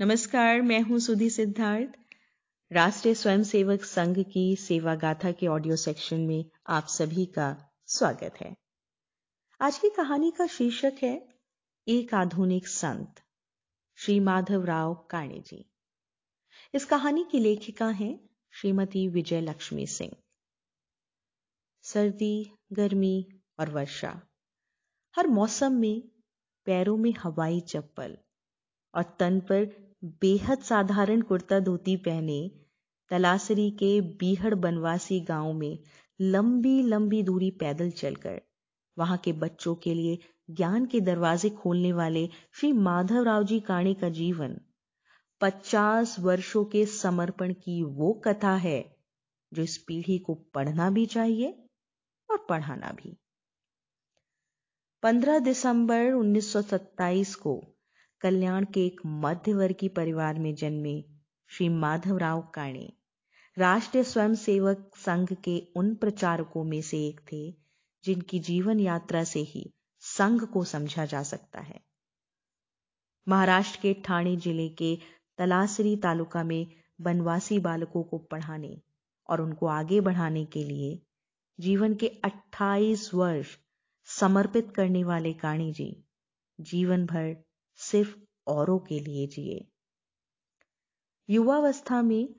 नमस्कार, मैं हूँ सुधि सिद्धार्थ। राष्ट्रीय स्वयंसेवक संघ की सेवा गाथा के ऑडियो सेक्शन में आप सभी का स्वागत है। आज की कहानी का शीर्षक है, एक आधुनिक संत, श्री माधव राव काणे जी। इस कहानी की लेखिका हैं श्रीमती विजय लक्ष्मी सिंह। सर्दी, गर्मी और वर्षा, हर मौसम में पैरों में हवाई चप्पल और तन पर बेहद साधारण कुर्ता धोती पहने तलासरी के बीहड़ बनवासी गाँव में लंबी लंबी दूरी पैदल चलकर, वहाँ के बच्चों के लिए ज्ञान के दरवाजे खोलने वाले श्री माधवराव जी काणे का जीवन, पचास वर्षों के समर्पण की वो कथा है जो इस पीढ़ी को पढ़ना भी चाहिए और पढ़ाना भी। 15 दिसंबर 1927 को कल्याण के एक मध्यवर्गीय परिवार में जन्मे श्री माधवराव काणे। राष्ट्रीय स्वयंसेवक संघ के उन प्रचारकों में से एक थे, जिनकी जीवन यात्रा से ही संघ को समझा जा सकता है। महाराष्ट्र के ठाणे ज़िले के तलासरी तालुका में बनवासी बालकों को पढ़ाने और उनको आगे बढ़ाने के लिए जीवन के 28 वर्ष समर्पित करने वाले काणी जी, जीवन भर सिर्फ़ औरों के लिए जिए। युवावस्था में,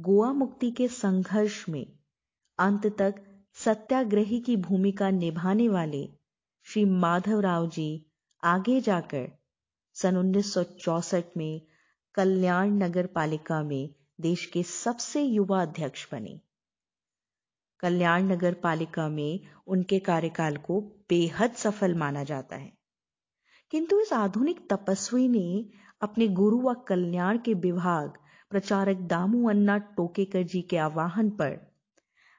गोवा मुक्ति के संघर्ष में, अंत तक सत्याग्रही की भूमिका निभाने वाले श्री माधवराव जी आगे जाकर सन 1964 में कल्याण नगर पालिका में देश के सबसे युवा अध्यक्ष बने। कल्याण नगर पालिका में उनके कार्यकाल को बेहद सफल माना जाता है। किंतु इस आधुनिक तपस्वी ने अपने गुरु व कल्याण के विभाग, प्रचारक दामू अन्ना टोकेकर जी के आवाहन पर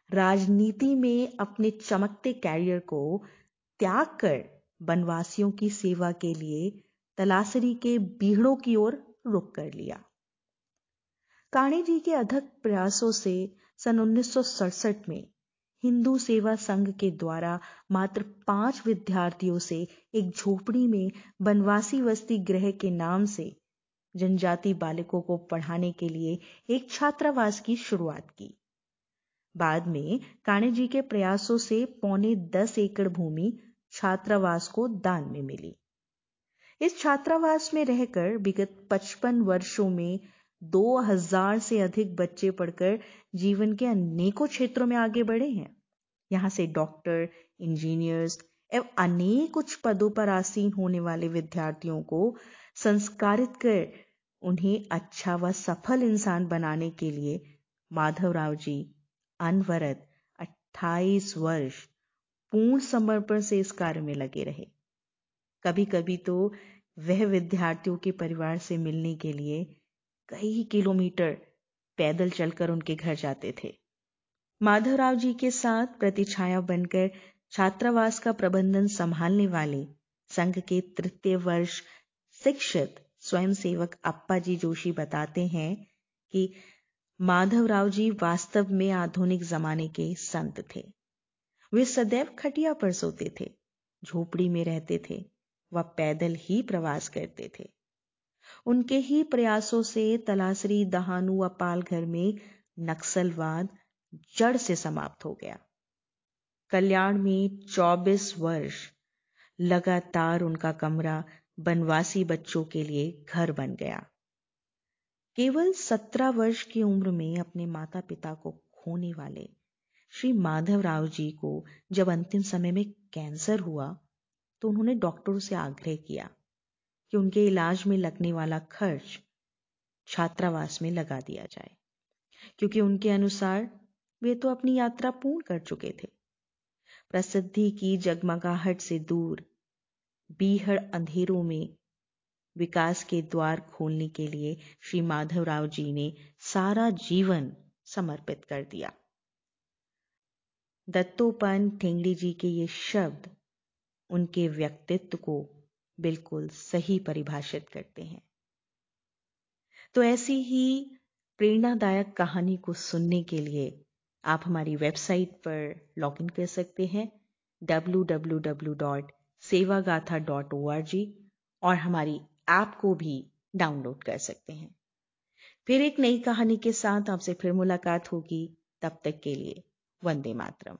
राजनीति में अपने चमकते कैरियर को त्याग कर बनवासियों की सेवा के लिए तलासरी के बीहड़ों की ओर रुक कर लिया। काणे जी के अधक प्रयासों से सन उन्नीस सौ सड़सठ में हिंदू सेवा संघ के द्वारा मात्र पाँच विद्यार्थियों से एक झोपड़ी में बनवासी वस्ती ग्रह के नाम से जनजाति बालकों को पढ़ाने के लिए एक छात्रावास की शुरुआत की। बाद में काणे जी के प्रयासों से पौने दस एकड़ भूमि छात्रावास को दान में मिली। इस छात्रावास में रहकर विगत पचपन वर्षों में दो हज़ार से अधिक बच्चे पढ़कर जीवन के अनेकों क्षेत्रों में आगे बढ़े हैं। यहाँ से डॉक्टर, इंजीनियर्स एवं अनेक उच्च पदों पर आसीन होने वाले विद्यार्थियों को संस्कारित कर उन्हें अच्छा व सफल इंसान बनाने के लिए माधवराव जी अनवरत 28 वर्ष पूर्ण समर्पण से इस कार्य में लगे रहे। कभी कभी तो वह विद्यार्थियों के परिवार से मिलने के लिए कई किलोमीटर पैदल चलकर उनके घर जाते थे। माधवराव जी के साथ प्रतिछाया बनकर छात्रावास का प्रबंधन संभालने वाले संघ के तृतीय वर्ष शिक्षित स्वयंसेवक अप्पा जी जोशी बताते हैं कि माधवराव जी वास्तव में आधुनिक जमाने के संत थे। वे सदैव खटिया पर सोते थे, झोपड़ी में रहते थे व पैदल ही प्रवास करते थे। उनके ही प्रयासों से तलासरी दहानू व पालघर में नक्सलवाद जड़ से समाप्त हो गया। कल्याण में 24 वर्ष लगातार उनका कमरा बनवासी बच्चों के लिए घर बन गया। केवल 17 वर्ष की उम्र में अपने माता पिता को खोने वाले श्री माधवराव जी को जब अंतिम समय में कैंसर हुआ तो उन्होंने डॉक्टरों से आग्रह किया। कि उनके इलाज में लगने वाला खर्च छात्रावास में लगा दिया जाए। क्योंकि उनके अनुसार वे तो अपनी यात्रा पूर्ण कर चुके थे। प्रसिद्धि की जगमगाहट से दूर, बीहड़ अंधेरों में विकास के द्वार खोलने के लिए श्री माधवराव जी ने सारा जीवन समर्पित कर दिया। दत्तोपन ठेंगड़ी जी के ये शब्द उनके व्यक्तित्व को बिल्कुल सही परिभाषित करते हैं। तो ऐसी ही प्रेरणादायक कहानी को सुनने के लिए आप हमारी वेबसाइट पर लॉगिन कर सकते हैं www.sevagatha.org और हमारी ऐप को भी डाउनलोड कर सकते हैं। फिर एक नई कहानी के साथ आपसे फिर मुलाकात होगी। तब तक के लिए वंदे मातरम।